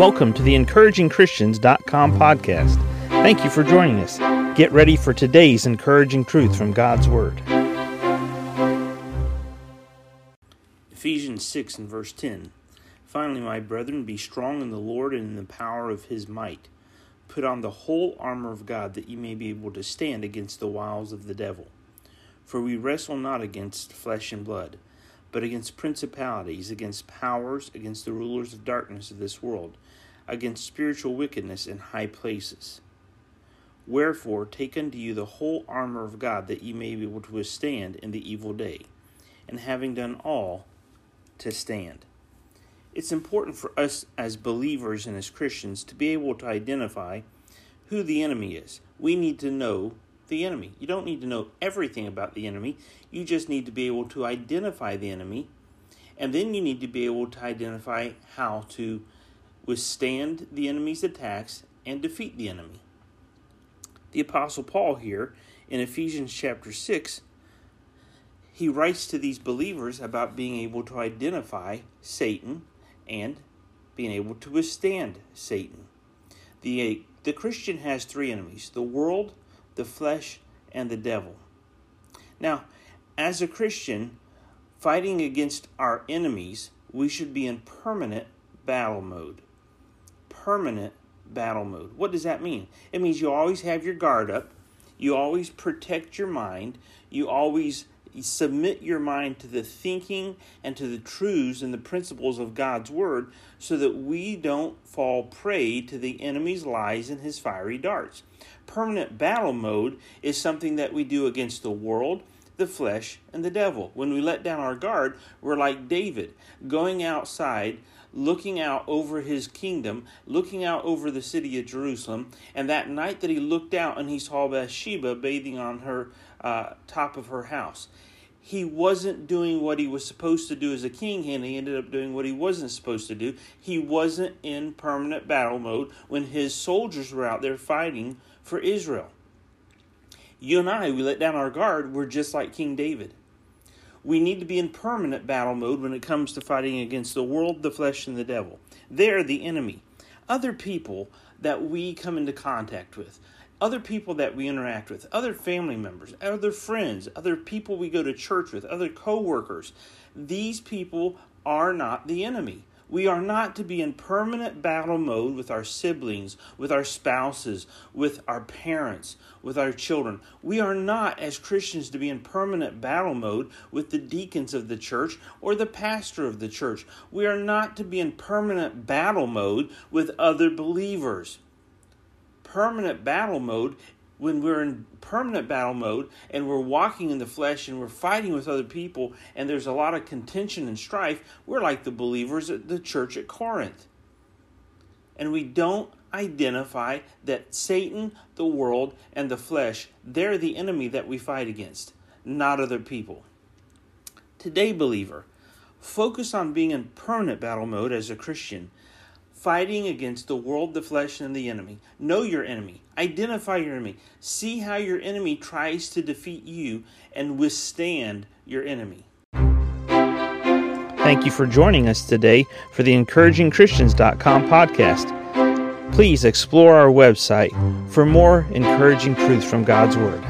Welcome to the encouragingchristians.com podcast. Thank you for joining us. Get ready for today's encouraging truth from God's Word. Ephesians 6 and verse 10. Finally, my brethren, be strong in the Lord and in the power of his might. Put on the whole armor of God that ye may be able to stand against the wiles of the devil. For we wrestle not against flesh and blood but against principalities, against powers, against the rulers of darkness of this world, against spiritual wickedness in high places. Wherefore, take unto you the whole armor of God, that ye may be able to withstand in the evil day, and having done all, to stand. It's important for us as believers and as Christians to be able to identify who the enemy is. We need to know the enemy. You don't need to know everything about the enemy. You just need to be able to identify the enemy. And then you need to be able to identify how to withstand the enemy's attacks and defeat the enemy. The Apostle Paul here in Ephesians chapter 6, he writes to these believers about being able to identify Satan and being able to withstand Satan. The, the Christian has three enemies the world, the flesh, and the devil. Now, as a Christian, fighting against our enemies, we should be in permanent battle mode. Permanent battle mode. What does that mean? It means you always have your guard up, you always protect your mind, you always submit your mind to the thinking and to the truths and the principles of God's Word so that we don't fall prey to the enemy's lies and his fiery darts. Permanent battle mode is something that we do against the world, the flesh, and the devil. When we let down our guard, we're like David, going outside, looking out over his kingdom, looking out over the city of Jerusalem. And that night that he looked out and he saw Bathsheba bathing on her uh, top of her house. He wasn't doing what he was supposed to do as a king, and he ended up doing what he wasn't supposed to do. He wasn't in permanent battle mode when his soldiers were out there fighting for Israel. You and I, we let down our guard, we're just like King David. We need to be in permanent battle mode when it comes to fighting against the world, the flesh, and the devil. They're the enemy. Other people that we come into contact with, other people that we interact with, other family members, other friends, other people we go to church with, other coworkers. These people are not the enemy. We are not to be in permanent battle mode with our siblings, with our spouses, with our parents, with our children. We are not, as Christians, to be in permanent battle mode with the deacons of the church or the pastor of the church. We are not to be in permanent battle mode with other believers permanent battle mode when we're in permanent battle mode and we're walking in the flesh and we're fighting with other people and there's a lot of contention and strife, we're like the believers at the church at Corinth. And we don't identify that Satan, the world, and the flesh, they're the enemy that we fight against, not other people. Today, believer, focus on being in permanent battle mode as a Christian fighting against the world, the flesh, and the enemy. Know your enemy. Identify your enemy. See how your enemy tries to defeat you and withstand your enemy. Thank you for joining us today for the encouragingchristians.com podcast. Please explore our website for more encouraging truths from God's Word.